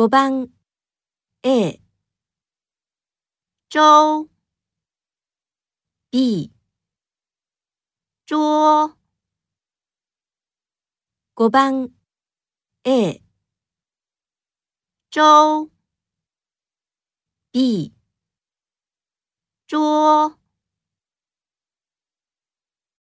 五番 A 周 B 桌。五番 A 周桌。B 桌。